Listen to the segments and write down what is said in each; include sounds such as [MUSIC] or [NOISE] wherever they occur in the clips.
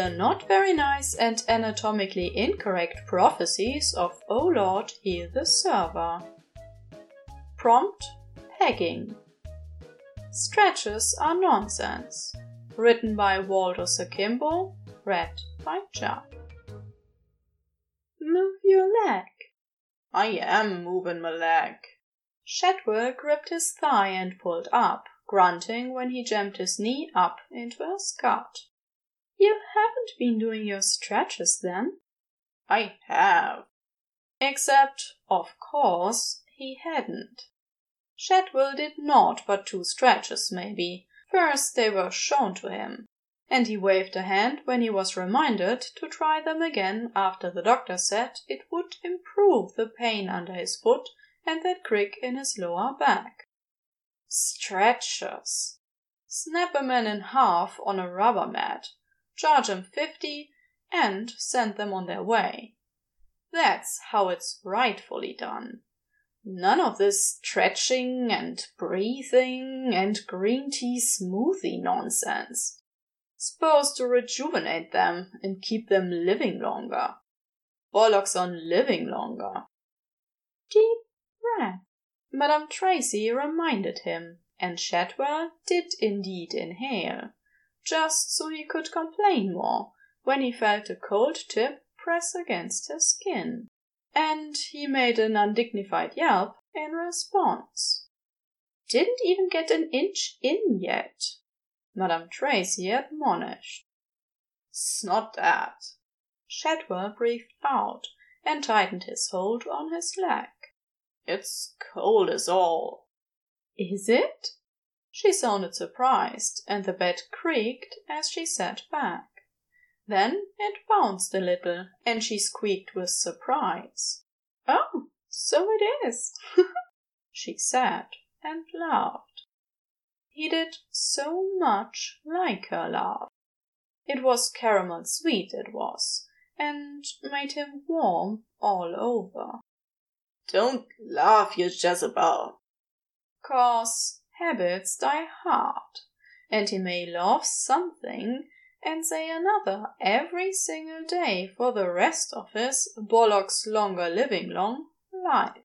the not very nice and anatomically incorrect prophecies of O Lord, heal the server. Prompt Pegging. Stretches are nonsense. Written by WaldosAkimbo, read by Chuck. Move your leg. I am moving my leg. Shadwell gripped his thigh and pulled up, grunting when he jammed his knee up into her skirt. You haven't been doing your stretches then? I have. Except, of course, he hadn't. Shadwell did not but two stretches, maybe. First they were shown to him, and he waved a hand when he was reminded to try them again after the doctor said it would improve the pain under his foot and that crick in his lower back. Stretchers. Snap a man in half on a rubber mat, charge 'em fifty, and send them on their way. That's how it's rightfully done. None of this stretching and breathing and green tea smoothie nonsense. Supposed to rejuvenate them and keep them living longer. Bollocks on living longer. Deep breath. Madame Tracy reminded him, and Shadwell did indeed inhale, just so he could complain more when he felt a cold tip press against his skin, and he made an undignified yelp in response. Didn't even get an inch in yet, Madame Tracy admonished. It's not that. Shadwell breathed out and tightened his hold on his leg. It's cold as all. Is it? She sounded surprised, and the bed creaked as she sat back. Then it bounced a little, and she squeaked with surprise. Oh, so it is, [LAUGHS] she said, and laughed. He did so much like her laugh. It was caramel sweet, it was, and made him warm all over. Don't laugh, you Jezebel. Cause habits die hard, and he may laugh something and say another every single day for the rest of his bollocks longer living long life.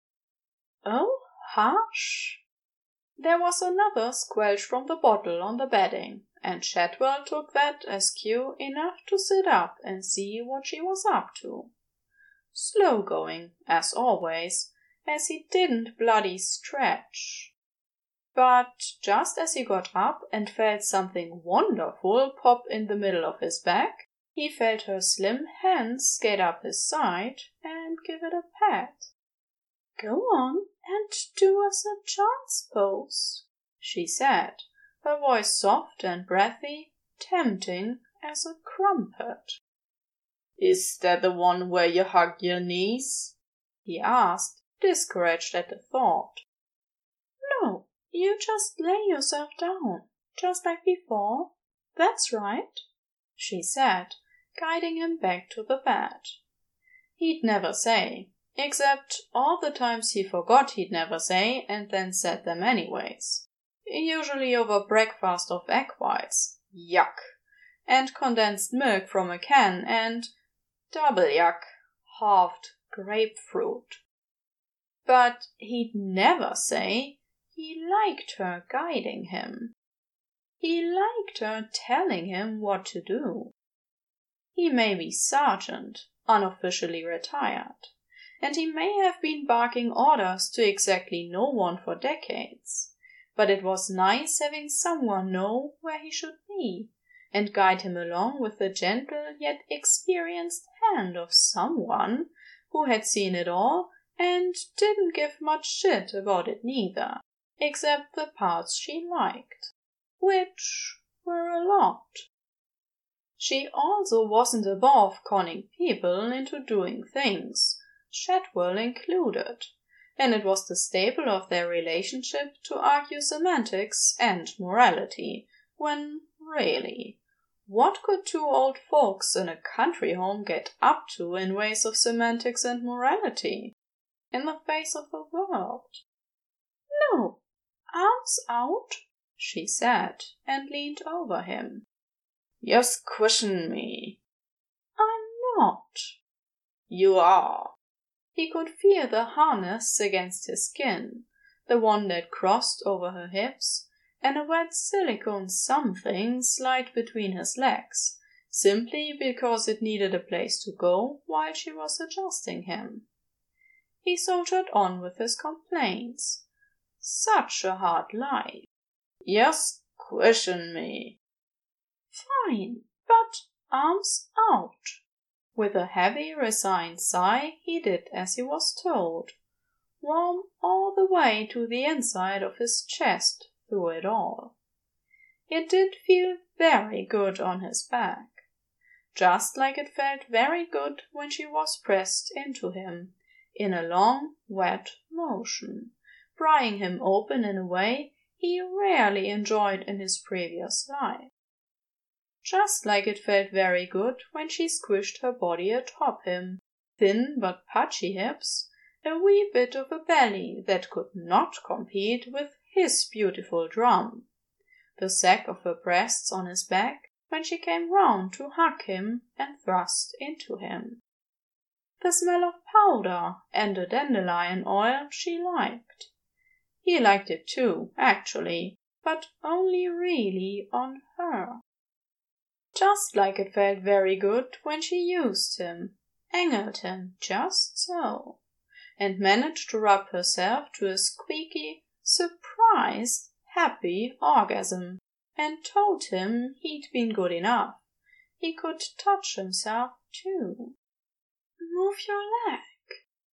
Oh, hush! There was another squelch from the bottle on the bedding, and Shadwell took that as cue enough to sit up and see what she was up to. Slow going, as always, as he didn't bloody stretch. But just as he got up and felt something wonderful pop in the middle of his back, he felt her slim hands skate up his side and give it a pat. Go on and do us a chance pose, she said, her voice soft and breathy, tempting as a crumpet. Is that the one where you hug your knees? he asked, discouraged at the thought. No, you just lay yourself down, just like before. That's right, she said, guiding him back to the bed. He'd never say, except all the times he forgot he'd never say and then said them anyways. Usually over breakfast of egg whites, yuck, and condensed milk from a can, and double yuck, halved grapefruit. But he'd never say he liked her guiding him. He liked her telling him what to do. He may be sergeant, unofficially retired, and he may have been barking orders to exactly no one for decades, but it was nice having someone know where he should be, and guide him along with the gentle yet experienced hand of someone who had seen it all and didn't give much shit about it neither, except the parts she liked, which were a lot. She also wasn't above conning people into doing things, Shadwell included, and it was the staple of their relationship to argue semantics and morality, when really, what could two old folks in a country home get up to in ways of semantics and morality? in the face of the world. No, arms out, she said, and leaned over him. You're squishing me. "I'm not. You are. He could feel the harness against his skin, the one that crossed over her hips, and a wet silicone something slid between his legs, simply because it needed a place to go while she was adjusting him. He soldiered on with his complaints. Such a hard life. Yes, question me. Fine, but arms out. With a heavy, resigned sigh, he did as he was told, warm all the way to the inside of his chest through it all. It did feel very good on his back, just like it felt very good when she was pressed into him in a long, wet motion, prying him open in a way he rarely enjoyed in his previous life just like it felt very good when she squished her body atop him, thin but pudgy hips, a wee bit of a belly that could not compete with his beautiful drum, the sack of her breasts on his back when she came round to hug him and thrust into him. The smell of powder and the dandelion oil she liked. He liked it too, actually, but only really on her just like it felt very good when she used him, angled him just so, and managed to rub herself to a squeaky, surprised, happy orgasm, and told him he'd been good enough. He could touch himself too. Move your leg,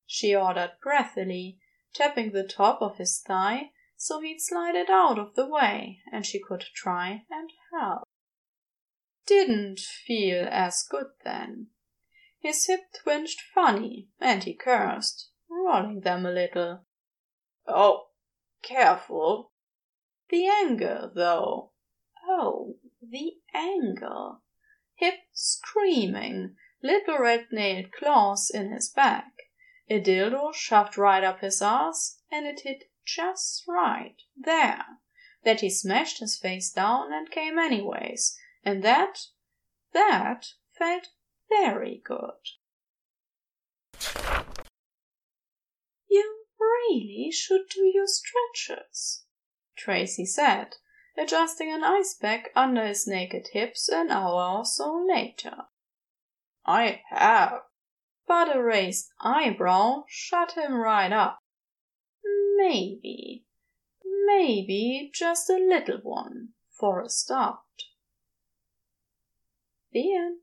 she ordered breathily, tapping the top of his thigh so he'd slide it out of the way and she could try and help didn't feel as good then. His hip twinged funny, and he cursed, rolling them a little. Oh, careful. The anger, though. Oh, the anger. Hip screaming, little red nailed claws in his back, a dildo shoved right up his ass, and it hit just right, there, that he smashed his face down and came anyways, and that, that felt very good. You really should do your stretches, Tracy said, adjusting an ice pack under his naked hips an hour or so later. I have. But a raised eyebrow shut him right up. Maybe, maybe just a little one for a start. The end.